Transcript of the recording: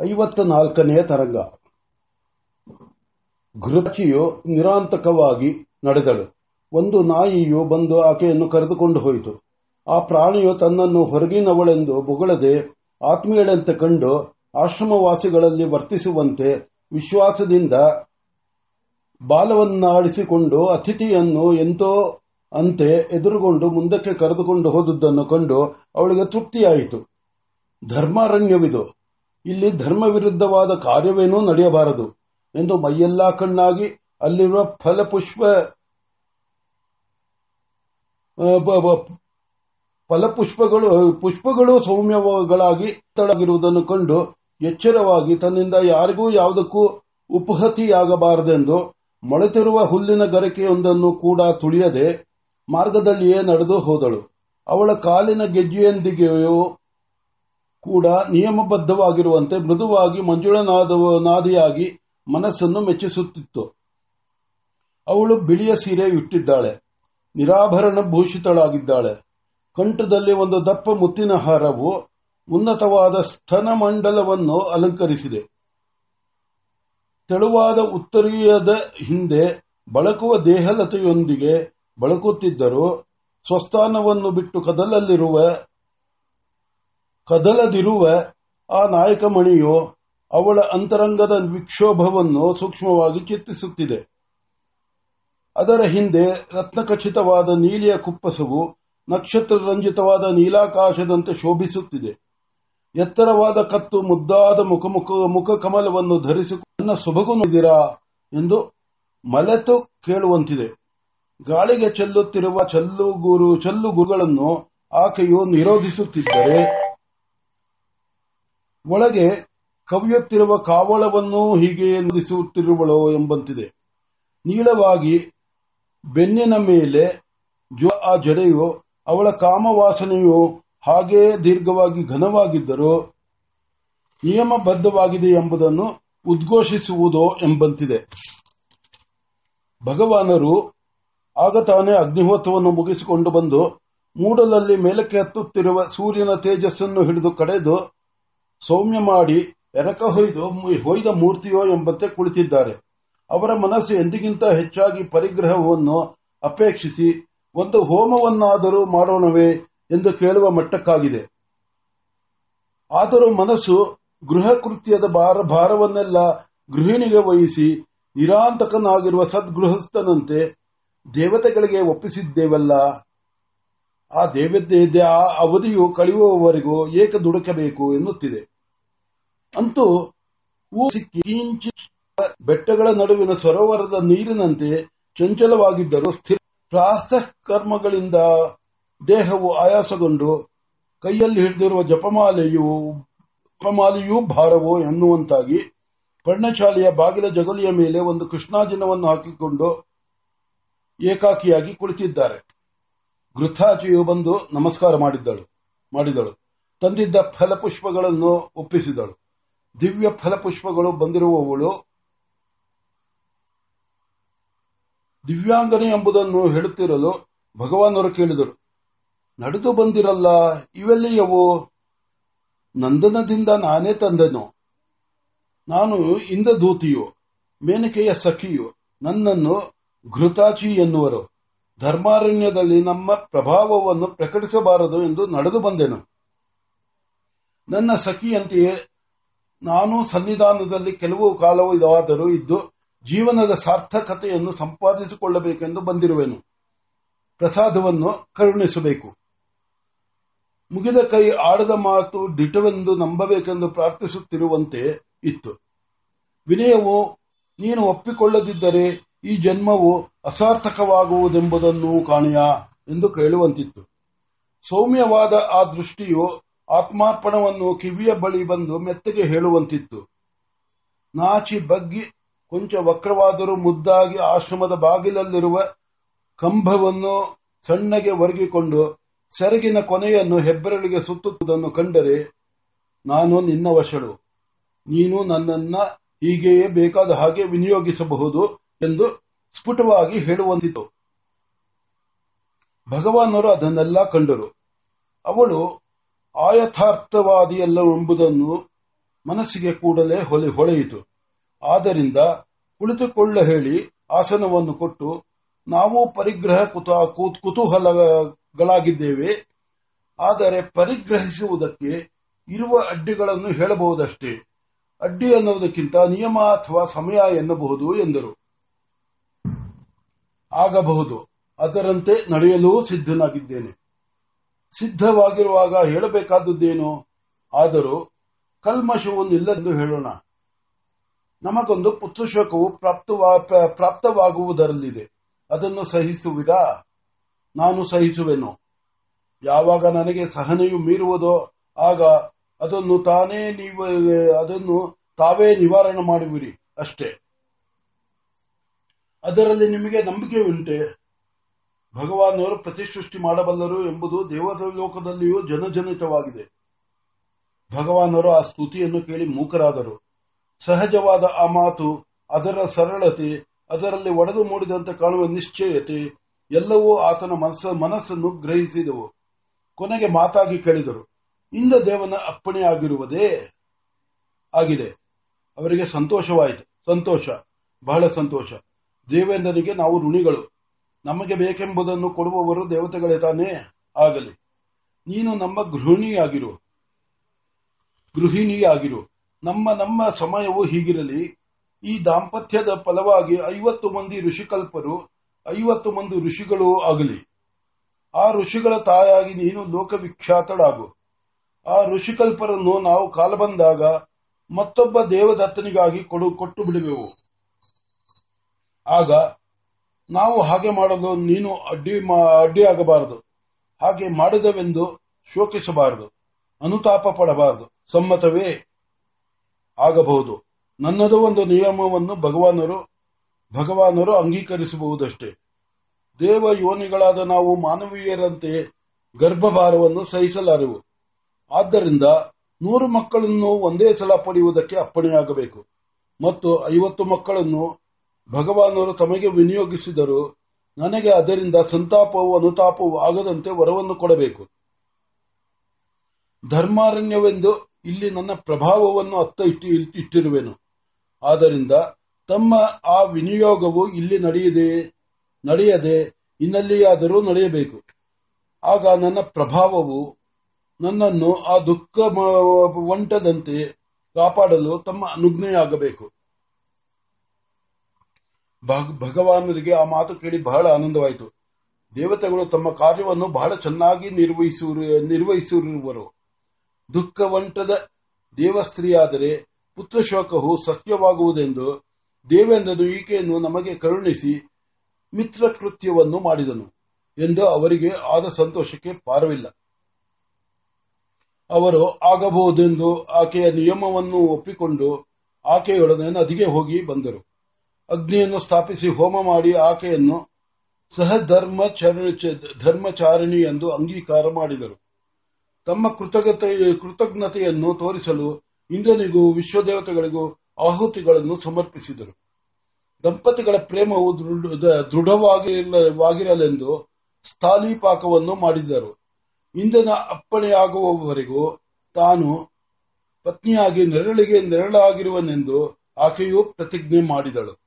ಐವತ್ತ ನಾಲ್ಕನೆಯ ತರಂಗ. ಘೃಚಿಯು ನಿರಾಂತಕವಾಗಿ ನಡೆದಳು. ಒಂದು ನಾಯಿಯು ಬಂದು ಆಕೆಯನ್ನು ಕರೆದುಕೊಂಡು ಹೋಯಿತು. ಆ ಪ್ರಾಣಿಯು ತನ್ನನ್ನು ಹೊರಗಿನವಳೆಂದು ಬೊಗಳದೆ ಆತ್ಮೀಯಳಂತೆ ಕಂಡು ಆಶ್ರಮವಾಸಿಗಳಲ್ಲಿ ವರ್ತಿಸುವಂತೆ ವಿಶ್ವಾಸದಿಂದ ಬಾಲವನ್ನಾಡಿಸಿಕೊಂಡು ಅತಿಥಿಯನ್ನು ಎಂತೋ ಅಂತೆ ಎದುರುಗೊಂಡು ಮುಂದಕ್ಕೆ ಕರೆದುಕೊಂಡು ಹೋದುದನ್ನು ಕಂಡು ಅವಳಿಗೆ ತೃಪ್ತಿಯಾಯಿತು. ಧರ್ಮಾರಣ್ಯವಿದು. ಇಲ್ಲಿ ಧರ್ಮ ವಿರುದ್ಧವಾದ ಕಾರ್ಯವೇನೂ ನಡೆಯಬಾರದು ಎಂದು ಮೈಯೆಲ್ಲಾ ಕಣ್ಣಾಗಿ ಅಲ್ಲಿರುವ ಫಲಪುಷ್ಪ ಫಲಪುಷ್ಪಗಳು, ಪುಷ್ಪಗಳು ಸೌಮ್ಯಗಳಾಗಿ ತಳಗಿರುವುದನ್ನು ಕಂಡು ಎಚ್ಚರವಾಗಿ ತನ್ನಿಂದ ಯಾರಿಗೂ ಯಾವುದಕ್ಕೂ ಉಪಹತಿಯಾಗಬಾರದೆಂದು ಮೊಳೆತಿರುವ ಹುಲ್ಲಿನ ಗರಕೆಯೊಂದನ್ನು ಕೂಡ ತುಳಿಯದೆ ಮಾರ್ಗದಲ್ಲಿಯೇ ನಡೆದು ಹೋದಳು. ಅವಳ ಕಾಲಿನ ಗೆಜ್ಜೆಯೊಂದಿಗೆಯೂ ಕೂಡ ನಿಯಮಬದ್ಧವಾಗಿರುವಂತೆ ಮೃದುವಾಗಿ ಮಂಜುಳನಾದಿಯಾಗಿ ಮನಸ್ಸನ್ನು ಮೆಚ್ಚಿಸುತ್ತಿತ್ತು. ಅವಳು ಬಿಳಿಯ ಸೀರೆ ಇಟ್ಟಿದ್ದಾಳೆ. ನಿರಾಭರಣ ಭೂಷಿತಳಾಗಿದ್ದಾಳೆ. ಕಂಠದಲ್ಲಿ ಒಂದು ದಪ್ಪ ಮುತ್ತಿನ ಹಾರವು ಉನ್ನತವಾದ ಸ್ತನ ಮಂಡಲವನ್ನು ಅಲಂಕರಿಸಿದೆ. ತೆಳುವಾದ ಉತ್ತರೀಯದ ಹಿಂದೆ ಬಳಕುವ ದೇಹಲತೆಯೊಂದಿಗೆ ಬಳಕುತ್ತಿದ್ದರೂ, ಸ್ವಸ್ಥಾನವನ್ನು ಬಿಟ್ಟು ಕದಲಲ್ಲಿರುವ ಕದಲದಿರುವ ಆ ನಾಯಕಮಣಿಯು ಅವಳ ಅಂತರಂಗದ ವಿಕ್ಷೋಭವನ್ನು ಸೂಕ್ಷ್ಮವಾಗಿ ಚಿತ್ತಿಸುತ್ತಿದೆ ಅದರ ಹಿಂದೆ ರತ್ನಖಚಿತವಾದ ನೀಲಿಯ ಕುಪ್ಪಸವು ನಕ್ಷತ್ರ ರಂಜಿತವಾದ ನೀಲಾಕಾಶದಂತೆ ಶೋಭಿಸುತ್ತಿದೆ. ಎತ್ತರವಾದ ಕತ್ತು ಮುದ್ದಾದ ಮುಖಮುಖ ಮುಖ ಕಮಲವನ್ನು ಧರಿಸಿ ನನ್ನ ಸೊಬಗು ನೋಡಿದಿರಾ ಎಂದು ಮಲೆತು ಕೇಳುವಂತಿದೆ. ಗಾಳಿಗೆ ಚೆಲ್ಲುತ್ತಿರುವ ಚಲ್ಲುಗುರು ಚಲ್ಲುಗುರುಗಳನ್ನು ಆಕೆಯು ನಿರೋಧಿಸುತ್ತಿದ್ದರೆ ಒಳಗೆ ಕವಿಯುತ್ತಿರುವ ಕಾವಳವನ್ನು ಹೀಗೆ ನುಡಿಸುತ್ತಿರುವಳೋ ಎಂಬಂತಿದೆ. ನೀಳವಾಗಿ ಬೆನ್ನಿನ ಮೇಲೆ ಆ ಜಡೆಯು, ಅವಳ ಕಾಮವಾಸನೆಯು ಹಾಗೇ ದೀರ್ಘವಾಗಿ ಘನವಾಗಿದ್ದರೂ ನಿಯಮಬದ್ಧವಾಗಿದೆ ಎಂಬುದನ್ನು ಉದ್ಘೋಷಿಸುವುದೋ ಎಂಬಂತಿದೆ. ಭಗವಾನರು ಆಗ ತಾನೇ ಅಗ್ನಿಹೋತ್ರವನ್ನು ಮುಗಿಸಿಕೊಂಡು ಬಂದು, ಮೂಡಲಲ್ಲಿ ಮೇಲಕ್ಕೆ ಹತ್ತುತ್ತಿರುವ ಸೂರ್ಯನ ತೇಜಸ್ಸನ್ನು ಹಿಡಿದು ಕಡೆದು ಸೌಮ್ಯ ಮಾಡಿ ಎರಕ ಹೊಯ್ದು ಹೊಯ್ದ ಮೂರ್ತಿಯೋ ಎಂಬಂತೆ ಕುಳಿತಿದ್ದಾರೆ. ಅವರ ಮನಸ್ಸು ಎಂದಿಗಿಂತ ಹೆಚ್ಚಾಗಿ ಪರಿಗ್ರಹವನ್ನು ಅಪೇಕ್ಷಿಸಿ ಒಂದು ಹೋಮವನ್ನಾದರೂ ಮಾಡೋಣವೇ ಎಂದು ಕೇಳುವ ಮಟ್ಟಕ್ಕಾಗಿದೆ. ಆದರೂ ಮನಸ್ಸು ಗೃಹ ಕೃತ್ಯದ ಭಾರ, ಭಾರವನ್ನೆಲ್ಲ ಗೃಹಿಣಿಗೆ ವಹಿಸಿ ನಿರಾಂತಕನಾಗಿರುವ ಸದ್ಗೃಹಸ್ಥನಂತೆ ದೇವತೆಗಳಿಗೆ ಒಪ್ಪಿಸಿದ್ದೇವಲ್ಲ. ಆ ದೇವತೆ ಆ ಅವಧಿಯು ಕಳೆಯುವವರೆಗೂ ಏಕ ದುಡುಕಬೇಕು ಎನ್ನುತ್ತಿದೆ. ಅಂತೂ ಬೆಟ್ಟಗಳ ನಡುವಿನ ಸರೋವರದ ನೀರಿನಂತೆ ಚಂಚಲವಾಗಿದ್ದರೂ ಸ್ಥಿರ ಪ್ರಾಸ್ತ ಕರ್ಮಗಳಿಂದ ದೇಹವು ಆಯಾಸಗೊಂಡು ಕೈಯಲ್ಲಿ ಹಿಡಿದಿರುವ ಜಪಮಾಲೆಯು ಜಪಮಾಲೆಯೂ ಭಾರವೋ ಎನ್ನುವಂತಾಗಿ ಪರ್ಣಶಾಲೆಯ ಬಾಗಿಲ ಜಗಲಿಯ ಮೇಲೆ ಒಂದು ಕೃಷ್ಣಾಜಿನವನ್ನು ಹಾಕಿಕೊಂಡು ಏಕಾಕಿಯಾಗಿ ಕುಳಿತಿದ್ದಾರೆ. ಗೃಥಾಚಿಯು ಬಂದು ನಮಸ್ಕಾರ ಮಾಡಿದ್ದಳು, ಮಾಡಿದಳು. ತಂದಿದ್ದ ಫಲಪುಷ್ಪಗಳನ್ನು ಒಪ್ಪಿಸಿದಳು. ದಿವ್ಯ ಫಲಪುಷ್ಪಗಳು ಬಂದಿರುವವಳು ದಿವ್ಯಾಂಗನೆ ಎಂಬುದನ್ನು ಹೇಳುತ್ತಿರಲು ಭಗವಾನರು ಕೇಳಿದರು. ನಡೆದು ಬಂದಿರಲ್ಲ, ಇವೆಲ್ಲಿಯವು? ನಂದನದಿಂದ ನಾನೇ ತಂದೆನು. ನಾನು ಇಂದ್ರದೂತಿಯು ಮೇನಕೆಯ ಸಖಿಯು, ನನ್ನನ್ನು ಘೃತಾಚಿ ಎನ್ನುವರು. ಧರ್ಮಾರಣ್ಯದಲ್ಲಿ ನಮ್ಮ ಪ್ರಭಾವವನ್ನು ಪ್ರಕಟಿಸಬಾರದು ಎಂದು ನಡೆದು ಬಂದೆನು. ನನ್ನ ಸಖಿಯಂತೆಯೇ, ನಾನು ಸನ್ನಿಧಾನದಲ್ಲಿ ಕೆಲವು ಕಾಲವು ಇದಾದರೂ ಇದ್ದು ಜೀವನದ ಸಾರ್ಥಕತೆಯನ್ನು ಸಂಪಾದಿಸಿಕೊಳ್ಳಬೇಕೆಂದು ಬಂದಿರುವೆನು. ಪ್ರಸಾದವನ್ನು ಕರುಣಿಸಬೇಕು. ಮುಗಿದ ಕೈ ಆಡದ ಮಾತು ದಿಟವೆಂದು ನಂಬಬೇಕೆಂದು ಪ್ರಾರ್ಥಿಸುತ್ತಿರುವಂತೆ ಇತ್ತು. ವಿನಯವು, ನೀನು ಒಪ್ಪಿಕೊಳ್ಳದಿದ್ದರೆ ಈ ಜನ್ಮವು ಅಸಾರ್ಥಕವಾಗುವುದೆಂಬುದನ್ನು ಕಾಣೆಯ ಎಂದು ಕೇಳುವಂತಿತ್ತು. ಸೌಮ್ಯವಾದ ಆ ದೃಷ್ಟಿಯು ಆತ್ಮಾರ್ಪಣವನ್ನು ಕಿವಿಯ ಬಳಿ ಬಂದು ಮೆತ್ತಗೆ ಹೇಳುವಂತಿತ್ತು. ನಾಚಿ ಬಗ್ಗಿ ಕೊಂಚ ವಕ್ರವಾದರೂ ಮುದ್ದಾಗಿ ಆಶ್ರಮದ ಬಾಗಿಲಲ್ಲಿರುವ ಕಂಬವನ್ನು ಸಣ್ಣಗೆ ಒರಗಿಕೊಂಡು ಸೆರಗಿನ ಕೊನೆಯನ್ನು ಹೆಬ್ಬೆರಳಿಗೆ ಸುತ್ತುವುದನ್ನು ಕಂಡರೆ, ನಾನು ನಿನ್ನ ವಶಳು. ನೀನು ನನ್ನನ್ನ ಹೀಗೆಯೇ ಬೇಕಾದ ಹಾಗೆ ವಿನಿಯೋಗಿಸಬಹುದು. ಎಂದು ಸ್ಫುಟವಾಗಿ ಹೇಳುವಂತಿತ್ತು ಭಗವಾನರು ಅದನ್ನೆಲ್ಲ ಕಂಡರು. ಅವಳು ಆಯಥಾರ್ಥವಾದಿಯಲ್ಲವೆಂಬುದನ್ನು ಮನಸ್ಸಿಗೆ ಕೂಡಲೇ ಹೊಲೆ ಹೊಳೆಯಿತು. ಆದ್ದರಿಂದ ಕುಳಿತುಕೊಳ್ಳ ಹೇಳಿ ಆಸನವನ್ನು ಕೊಟ್ಟು, ನಾವು ಪರಿಗ್ರಹ ಕುತ- ಕುತ್- ಕುತೂಹಲಗಳಾಗಿದ್ದೇವೆ, ಆದರೆ ಪರಿಗ್ರಹಿಸುವುದಕ್ಕೆ ಇರುವ ಅಡ್ಡಿಗಳನ್ನು ಹೇಳಬಹುದಷ್ಟೇ. ಅಡ್ಡಿ ಅನ್ನುವುದಕ್ಕಿಂತ ನಿಯಮ ಅಥವಾ ಸಮಯ ಎನ್ನಬಹುದು ಎಂದರು. ಆಗಬಹುದು. ಅದರಂತೆ ನಡೆಯಲು ಸಿದ್ಧನಾಗಿದ್ದೇನೆ. ಸಿದ್ಧವಾಗಿರುವಾಗ ಹೇಳಬೇಕಾದದ್ದೇನು? ಆದರೂ ಕಲ್ಮಶವು ನಿಲ್ಲೆಂದು ಹೇಳೋಣ. ನಮಗೊಂದು ಪುತ್ರಶೋಕವು ಪ್ರಾಪ್ತವಾ- ಪ್ರ- ಪ್ರಾಪ್ತವಾಗುವುದರಲ್ಲಿದೆ. ಅದನ್ನು ಸಹಿಸುವಿರಾ ನಾನು ಸಹಿಸುವೆನು. ಯಾವಾಗ ನನಗೆ ಸಹನೆಯು ಮೀರುವುದೋ, ಆಗ ಅದನ್ನು ತಾನೇ ನೀವು, ಅದನ್ನು ತಾವೇ ನಿವಾರಣೆ ಮಾಡುವಿರಿ. ಅಷ್ಟೇ. ಅದರಲ್ಲಿ ನಿಮಗೆ ನಂಬಿಕೆ ಉಂಟೆ. ಭಗವಾನವರು ಪ್ರತಿಸೃಷ್ಟಿ ಮಾಡಬಲ್ಲರು ಎಂಬುದು ದೇವಲೋಕದಲ್ಲಿಯೂ ಜನಜನಿತವಾಗಿದೆ. ಭಗವಾನರು ಆ ಸ್ತುತಿಯನ್ನು ಕೇಳಿ ಮೂಕರಾದರು. ಸಹಜವಾದ ಆ ಮಾತು, ಅದರ ಸರಳತೆ, ಅದರಲ್ಲಿ ಒಡೆದು ಮೂಡಿದಂತೆ ಕಾಣುವ ನಿಶ್ಚಯತೆ, ಎಲ್ಲವೂ ಆತನ ಮನಸ್ಸ, ಮನಸ್ಸನ್ನು ಗ್ರಹಿಸಿದವು. ಕೊನೆಗೆ ಮಾತಾಗಿ ಕೇಳಿದರು, ಇಂದ ದೇವನ ಅಪ್ಪಣೆಯಾಗಿರುವುದೇ ಆಗಿದೆ. ಅವರಿಗೆ ಸಂತೋಷವಾಯಿತು. ಸಂತೋಷ, ಬಹಳ ಸಂತೋಷ. ದೇವೇಂದ್ರನಿಗೆ ನಾವು ಋಣಿಗಳು. ನಮಗೆ ಬೇಕೆಂಬುದನ್ನು ಕೊಡುವವರು ದೇವತೆಗಳೇ ತಾನೇ? ಆಗಲಿ. ನೀನು ನಮ್ಮ ಗೃಹಿಣಿಯಾಗಿರು. ಗೃಹಿಣಿಯಾಗಿರು. ನಮ್ಮ ನಮ್ಮ ಸಮಯವು ಹೀಗಿರಲಿ. ಈ ದಾಂಪತ್ಯದ ಫಲವಾಗಿ ಐವತ್ತು ಮಂದಿ ಋಷಿಕಲ್ಪರು, ಐವತ್ತು ಮಂದಿ ಋಷಿಗಳು ಆಗಲಿ. ಆ ಋಷಿಗಳ ತಾಯಾಗಿ ನೀನು ಲೋಕವಿಖ್ಯಾತಳಾಗು. ಆ ಋಷಿಕಲ್ಪರನ್ನು ನಾವು ಕಾಲ ಬಂದಾಗ ಮತ್ತೊಬ್ಬ ದೇವದತ್ತನಿಗಾಗಿ ಕೊಡು ಕೊಟ್ಟು ಬಿಡುವೆವು. ಆಗ ನಾವು ಹಾಗೆ ಮಾಡಲು ನೀನು ಅಡ್ಡಿ ಅಡ್ಡಿಯಾಗಬಾರದು ಹಾಗೆ ಮಾಡಿದವೆಂದು ಶೋಕಿಸಬಾರದು. ಅನುತಾಪ ಪಡಬಾರದು ಸಮ್ಮತವೇ ಆಗಬಹುದು. ನನ್ನದು ಒಂದು ನಿಯಮವನ್ನು ಭಗವಾನರು ಭಗವಾನರು ಅಂಗೀಕರಿಸಬಹುದಷ್ಟೇ ದೇವ ಯೋನಿಗಳಾದ ನಾವು ಮಾನವೀಯರಂತೆ ಗರ್ಭಭಾರವನ್ನು ಸಹಿಸಲಾರೆವು. ಆದ್ದರಿಂದ ನೂರು ಮಕ್ಕಳನ್ನು ಒಂದೇ ಸಲ ಪಡೆಯುವುದಕ್ಕೆ ಅಪ್ಪಣೆಯಾಗಬೇಕು. ಮತ್ತು ಐವತ್ತು ಮಕ್ಕಳನ್ನು ಭಗವಾನರು ತಮಗೆ ವಿನಿಯೋಗಿಸಿದರು ನನಗೆ ಅದರಿಂದ ಸಂತಾಪವೂ ಅನುತಾಪವೂ ಆಗದಂತೆ ವರವನ್ನು ಕೊಡಬೇಕು. ಧರ್ಮಾರಣ್ಯವೆಂದು ಇಲ್ಲಿ ನನ್ನ ಪ್ರಭಾವವನ್ನು ಅತ್ತ ಇಟ್ಟು ಇಟ್ಟಿರುವೆನು. ಆದ್ದರಿಂದ ತಮ್ಮ ಆ ವಿನಿಯೋಗವು ಇಲ್ಲಿ ನಡೆಯದೆ ನಡೆಯದೆ ಇನ್ನಲ್ಲಿಯಾದರೂ ನಡೆಯಬೇಕು. ಆಗ ನನ್ನ ಪ್ರಭಾವವು ನನ್ನನ್ನು ಆ ದುಃಖ ಒಂಟದಂತೆ ಕಾಪಾಡಲು ತಮ್ಮ ಅನುಜ್ಞೆಯಾಗಬೇಕು. ಭಗವಾನರಿಗೆ ಆ ಮಾತು ಕೇಳಿ ಬಹಳ ಆನಂದವಾಯಿತು. ದೇವತೆಗಳು ತಮ್ಮ ಕಾರ್ಯವನ್ನು ಬಹಳ ಚೆನ್ನಾಗಿ ನಿರ್ವಹಿಸಿರುವರು. ದುಃಖವಂಟದ ದೇವಸ್ತ್ರೀಯಾದರೆ ಪುತ್ರಶೋಕವು ಸತ್ಯವಾಗುವುದೆಂದು ದೇವೇಂದ್ರನು ಈಕೆಯನ್ನು ನಮಗೆ ಕರುಣಿಸಿ ಮಿತ್ರಕೃತ್ಯವನ್ನು ಮಾಡಿದನು ಎಂದು ಅವರಿಗೆ ಆದ ಸಂತೋಷಕ್ಕೆ ಪಾರವಿಲ್ಲ. ಅವರು ಆಗಬಹುದೆಂದು ಆಕೆಯ ನಿಯಮವನ್ನು ಒಪ್ಪಿಕೊಂಡು ಆಕೆಯೊಡನೆ ನದಿಗೆ ಹೋಗಿ ಬಂದರು. ಅಗ್ನಿಯನ್ನು ಸ್ಥಾಪಿಸಿ ಹೋಮ ಮಾಡಿ ಆಕೆಯನ್ನು ಸಹಧರ್ಮ ಧರ್ಮಚಾರಿಣಿ ಎಂದು ಅಂಗೀಕಾರ ಮಾಡಿದರು. ತಮ್ಮ ಕೃತಜ್ಞತೆ, ಕೃತಜ್ಞತೆಯನ್ನು ತೋರಿಸಲು ಇಂದ್ರನಿಗೂ ವಿಶ್ವದೇವತೆಗಳಿಗೂ ಆಹುತಿಗಳನ್ನು ಸಮರ್ಪಿಸಿದರು. ದಂಪತಿಗಳ ಪ್ರೇಮವು ದೃಢ- ದೃಢವಾಗಿರಲೆಂದು ಸ್ಥಾಲಿಪಾಕವನ್ನು ಮಾಡಿದರು. ಇಂದ್ರನ ಅಪ್ಪಣೆಯಾಗುವವರೆಗೂ ತಾನು ಪತ್ನಿಯಾಗಿ ನೆರಳಿಗೆ ನೆರಳಾಗಿರುವನೆಂದು ಆಕೆಯು ಪ್ರತಿಜ್ಞೆ ಮಾಡಿದಳು.